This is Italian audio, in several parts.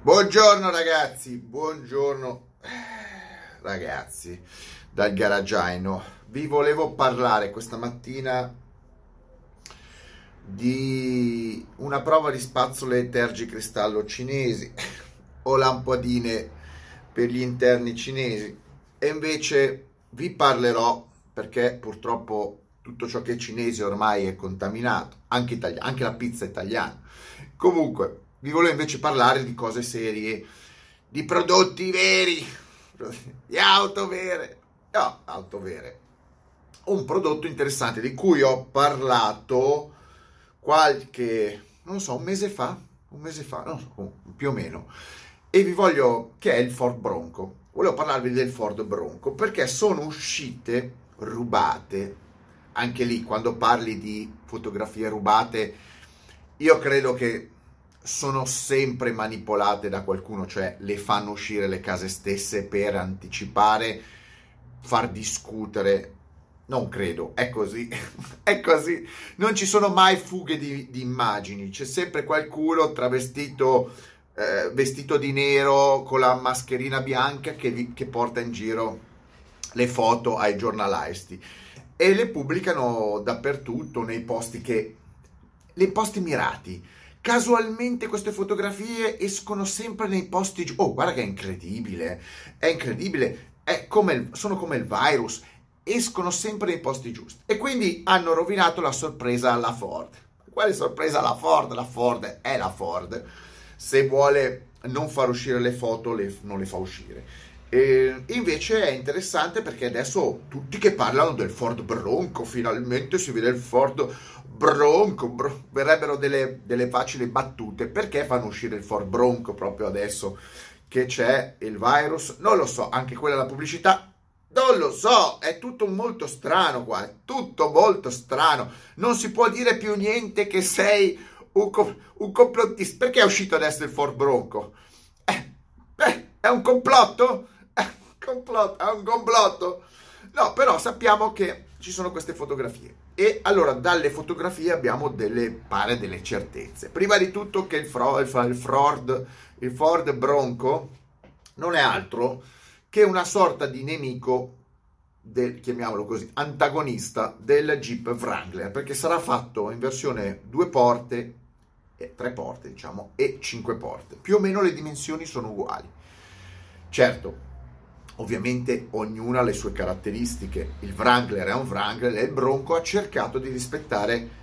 Buongiorno ragazzi, buongiorno ragazzi dal garagiaino. Vi volevo parlare questa mattina di una prova di spazzole tergicristallo cinesi o lampadine per gli interni cinesi e invece vi parlerò perché purtroppo tutto ciò che è cinese ormai è contaminato, anche, itali- anche la pizza italiana. Comunque, vi volevo invece parlare di cose serie, di prodotti veri, di auto vere. No, auto vere. Un prodotto interessante di cui ho parlato qualche, non so, un mese fa, un mese fa, non so, più o meno. E vi voglio, che è il Ford Bronco. Volevo parlarvi del Ford Bronco perché sono uscite rubate. Anche lì, quando parli di fotografie rubate, io credo che sono sempre manipolate da qualcuno, cioè le fanno uscire le case stesse per anticipare, far discutere. Non credo, è così, è così. Non ci sono mai fughe di, di immagini, c'è sempre qualcuno travestito, eh, vestito di nero, con la mascherina bianca che, vi, che porta in giro le foto ai giornalisti e le pubblicano dappertutto nei posti che... nei posti mirati Casualmente queste fotografie escono sempre nei posti giusti. Oh, guarda che è incredibile, è incredibile, è come sono come il virus, escono sempre nei posti giusti. E quindi hanno rovinato la sorpresa alla Ford. Quale sorpresa alla Ford? La Ford è la Ford. Se vuole non far uscire le foto, le, non le fa uscire. E invece è interessante perché adesso tutti che parlano del Ford Bronco, finalmente si vede il Ford Bronco, bro, verrebbero delle, delle facili battute, perché fanno uscire il Ford Bronco proprio adesso che c'è il virus? Non lo so, anche quella la pubblicità, non lo so, è tutto molto strano qua, è tutto molto strano, non si può dire più niente che sei un, un complottista, perché è uscito adesso il Ford Bronco? Eh, eh, è un complotto? Complotto, è un complotto. No, però sappiamo che ci sono queste fotografie. E allora dalle fotografie abbiamo delle, pare delle certezze. Prima di tutto che il, Fro, il, Ford, il Ford Bronco non è altro che una sorta di nemico del, chiamiamolo così, antagonista del Jeep Wrangler, perché sarà fatto in versione due porte, eh, tre porte diciamo, e cinque porte. Più o meno le dimensioni sono uguali. Certo, Ovviamente ognuna ha le sue caratteristiche. Il Wrangler è un Wrangler e il Bronco ha cercato di rispettare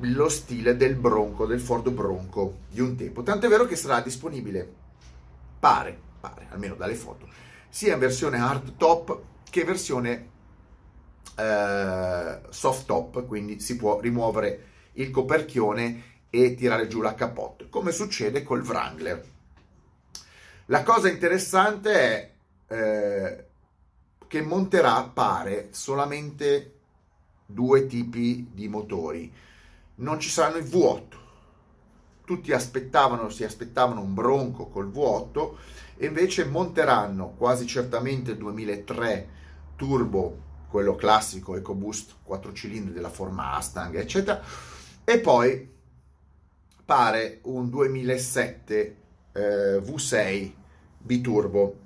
lo stile del Bronco, del Ford Bronco di un tempo. Tant'è vero che sarà disponibile, pare, pare, almeno dalle foto, sia in versione hard top che versione eh, soft top, quindi si può rimuovere il coperchione e tirare giù la capote, come succede col Wrangler. La cosa interessante è eh, che monterà, pare, solamente due tipi di motori. Non ci saranno i V8. Tutti aspettavano, si aspettavano un Bronco col V8 e invece monteranno quasi certamente il 2003 turbo, quello classico EcoBoost 4 cilindri della forma Mustang, eccetera, e poi pare un 2007 eh, V6 biturbo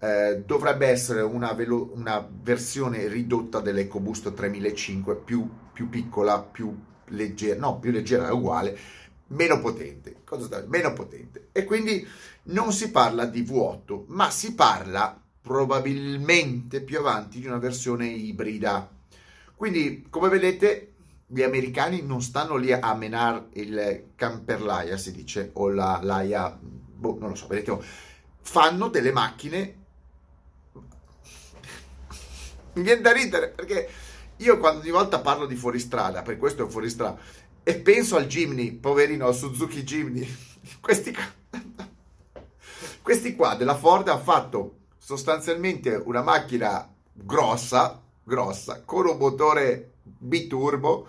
eh, dovrebbe essere una, velo- una, versione ridotta dell'EcoBoost 3005 più, più piccola, più leggera, no, più leggera è uguale, meno potente. Cosa? Meno potente. E quindi non si parla di V8, ma si parla probabilmente più avanti di una versione ibrida. Quindi, come vedete, gli americani non stanno lì a menare il camperlaia, si dice, o la laia, boh, non lo so, vedete, fanno delle macchine mi viene da ridere perché io quando di volta parlo di fuoristrada, per questo è un fuoristrada, e penso al Jimny, poverino, al Suzuki Jimny, questi, questi qua della Ford hanno fatto sostanzialmente una macchina grossa, grossa, con un motore biturbo,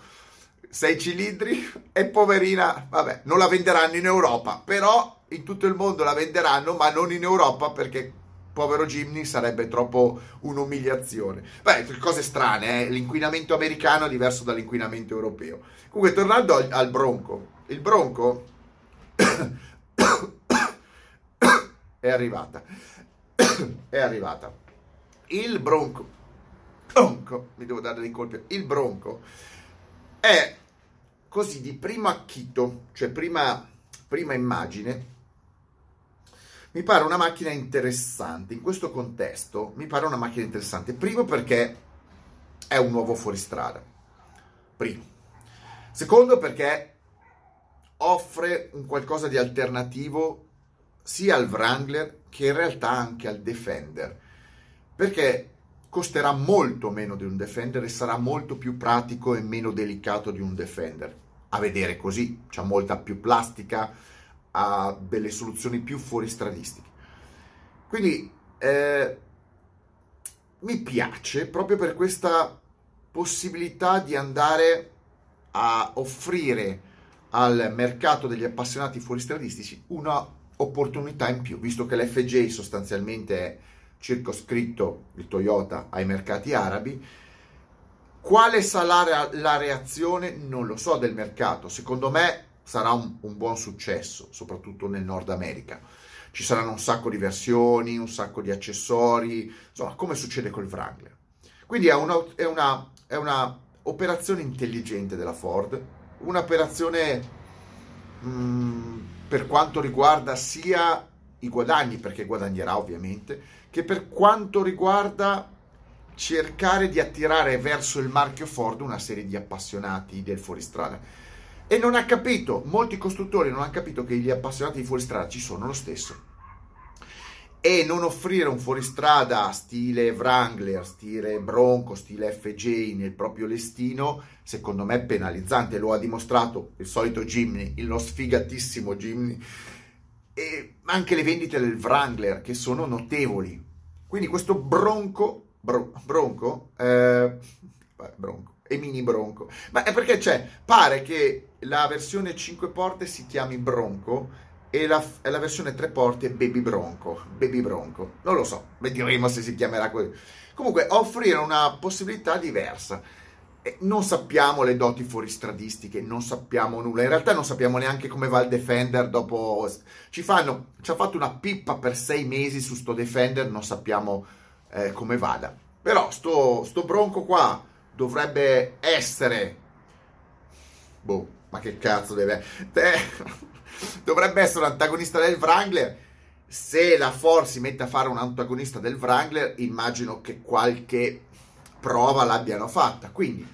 6 cilindri e poverina, vabbè, non la venderanno in Europa, però in tutto il mondo la venderanno, ma non in Europa perché povero Jimny sarebbe troppo un'umiliazione. Beh, cose strane, eh? l'inquinamento americano è diverso dall'inquinamento europeo. Comunque, tornando al, al Bronco, il Bronco è arrivata. è arrivata. Il Bronco, Bronco, mi devo dare dei colpi, il Bronco è così di primo acchito, cioè prima, prima immagine, mi pare una macchina interessante. In questo contesto mi pare una macchina interessante. Primo perché è un nuovo fuoristrada. Primo. Secondo perché offre un qualcosa di alternativo sia al Wrangler che in realtà anche al Defender. Perché costerà molto meno di un Defender e sarà molto più pratico e meno delicato di un Defender. A vedere così, c'è molta più plastica, ha delle soluzioni più fuoristradistiche. Quindi eh, mi piace proprio per questa possibilità di andare a offrire al mercato degli appassionati fuoristradistici una opportunità in più, visto che l'FJ sostanzialmente è circoscritto il Toyota ai mercati arabi. Quale sarà la reazione? Non lo so del mercato. Secondo me sarà un, un, buon successo, soprattutto nel Nord America. Ci saranno un sacco di versioni, un sacco di accessori, insomma, come succede col Wrangler. Quindi è una, è una, è una operazione intelligente della Ford, un'operazione mh, mm, per quanto riguarda sia i guadagni, perché guadagnerà ovviamente, che per quanto riguarda cercare di attirare verso il marchio Ford una serie di appassionati del fuoristrada. E non ha capito, molti costruttori non hanno capito che gli appassionati di fuoristrada ci sono lo stesso. E non offrire un fuoristrada stile Wrangler, stile Bronco, stile FJ nel proprio listino, secondo me è penalizzante. Lo ha dimostrato il solito Jimny, il nostro sfigatissimo Jimny, e anche le vendite del Wrangler che sono notevoli. Quindi questo Bronco, bro, Bronco, eh, Bronco e Mini Bronco, ma è perché c'è, pare che la versione 5 porte si chiami Bronco e la, la, versione 3 porte Baby Bronco. Baby Bronco. Non lo so, vedremo se si chiamerà così. Comunque, offrire una possibilità diversa. Non sappiamo le doti fuoristradistiche, non sappiamo nulla. In realtà non sappiamo neanche come va il Defender dopo... Ci, fanno, ci ha fatto una pippa per sei mesi su sto Defender, non sappiamo eh, come vada. Però sto, sto Bronco qua dovrebbe essere... Boh, ma che cazzo deve... Eh, dovrebbe essere un antagonista del Wrangler. Se la Ford si mette a fare un antagonista del Wrangler, immagino che qualche prova l'abbiano fatta. Quindi,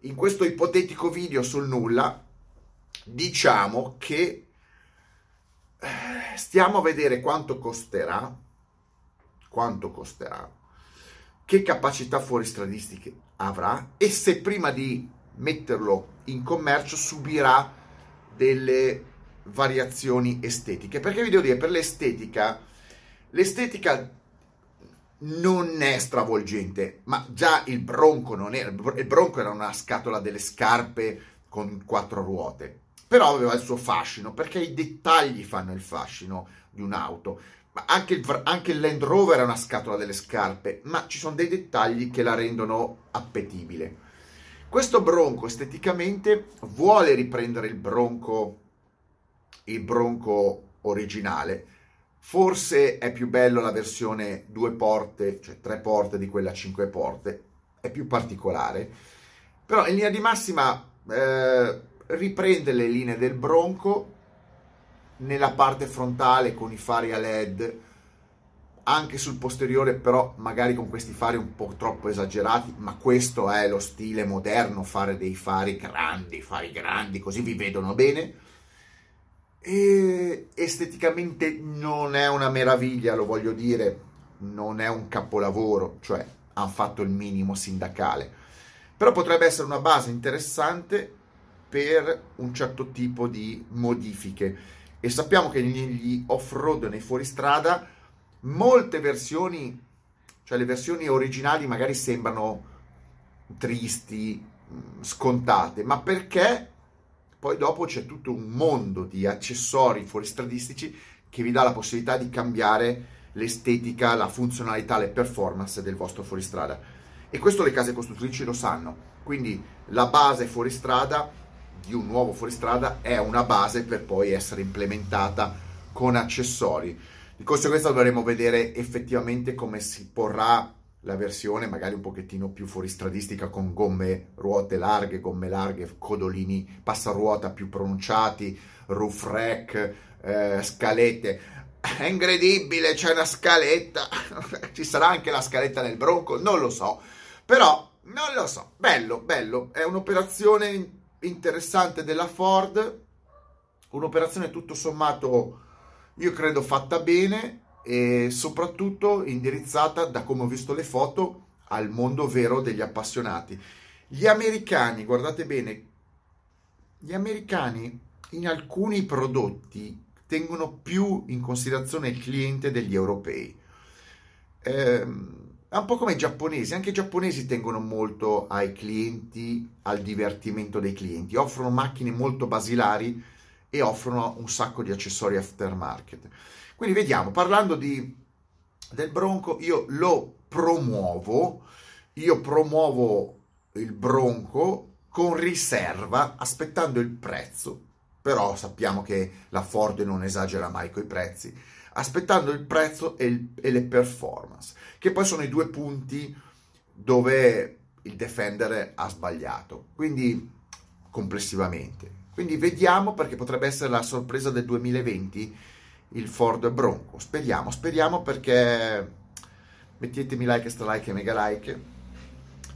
in questo ipotetico video sul nulla, diciamo che eh, stiamo a vedere quanto costerà, quanto costerà, che capacità fuoristradistiche avrà e se prima di metterlo in commercio subirà delle variazioni estetiche. Perché vi devo dire, per l'estetica, l'estetica non è stravolgente, ma già il Bronco non era, il Bronco era una scatola delle scarpe con quattro ruote, però aveva il suo fascino, perché i dettagli fanno il fascino di un'auto. Anche il, anche il Land Rover è una scatola delle scarpe, ma ci sono dei dettagli che la rendono appetibile. Questo Bronco esteticamente vuole riprendere il Bronco il Bronco originale. Forse è più bello la versione due porte, cioè tre porte di quella cinque porte, è più particolare. Però in linea di massima eh, riprende le linee del Bronco nella parte frontale con i fari a LED, anche sul posteriore però magari con questi fari un po' troppo esagerati, ma questo è lo stile moderno, fare dei fari grandi, fari grandi, così vi vedono bene. E esteticamente non è una meraviglia, lo voglio dire, non è un capolavoro, cioè hanno fatto il minimo sindacale, però potrebbe essere una base interessante per un certo tipo di modifiche. E sappiamo che negli off-road, nei fuoristrada, molte versioni, cioè le versioni originali magari sembrano tristi, scontate, ma perché poi dopo c'è tutto un mondo di accessori fuoristradistici che vi dà la possibilità di cambiare l'estetica, la funzionalità, le performance del vostro fuoristrada. E questo le case costruttrici lo sanno. Quindi la base fuoristrada di un nuovo fuoristrada è una base per poi essere implementata con accessori. Di conseguenza dovremo vedere effettivamente come si porrà la versione magari un pochettino più fuoristradistica con gomme ruote larghe, gomme larghe, codolini passaruota più pronunciati, roof rack, eh, scalette. È incredibile, c'è una scaletta, ci sarà anche la scaletta nel Bronco, non lo so, però non lo so, bello, bello, è un'operazione interessante della Ford, un'operazione tutto sommato io credo fatta bene e soprattutto indirizzata, da come ho visto le foto, al mondo vero degli appassionati. Gli americani, guardate bene, gli americani in alcuni prodotti tengono più in considerazione il cliente degli europei. Eh, è un po' come i giapponesi, anche i giapponesi tengono molto ai clienti, al divertimento dei clienti, offrono macchine molto basilari e offrono un sacco di accessori aftermarket. Quindi vediamo, parlando di, del Bronco, io lo promuovo, io promuovo il Bronco con riserva, aspettando il prezzo, però sappiamo che la Ford non esagera mai con i prezzi, aspettando il prezzo e, il, e le performance, che poi sono i due punti dove il Defender ha sbagliato. Quindi complessivamente quindi vediamo perché potrebbe essere la sorpresa del 2020 il Ford Bronco. Speriamo, speriamo perché mettetemi like, extra like e mega like.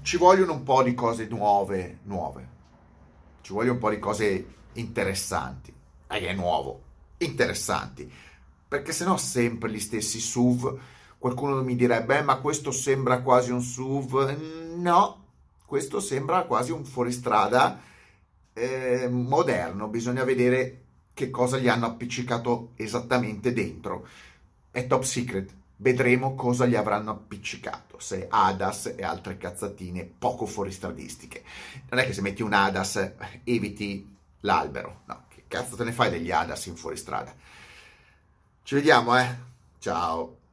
Ci vogliono un po' di cose nuove, nuove. Ci vogliono un po' di cose interessanti. E è nuovo, interessanti. Perché se no sempre gli stessi SUV. Qualcuno mi direbbe, ma questo sembra quasi un SUV. No, questo sembra quasi un fuoristrada eh, moderno, bisogna vedere che cosa gli hanno appiccicato esattamente dentro. È top secret, vedremo cosa gli avranno appiccicato, se ADAS e altre cazzatine poco fuoristradistiche. Non è che se metti un ADAS eviti l'albero, no, che cazzo te ne fai degli ADAS in fuoristrada? Ci vediamo, eh? Ciao!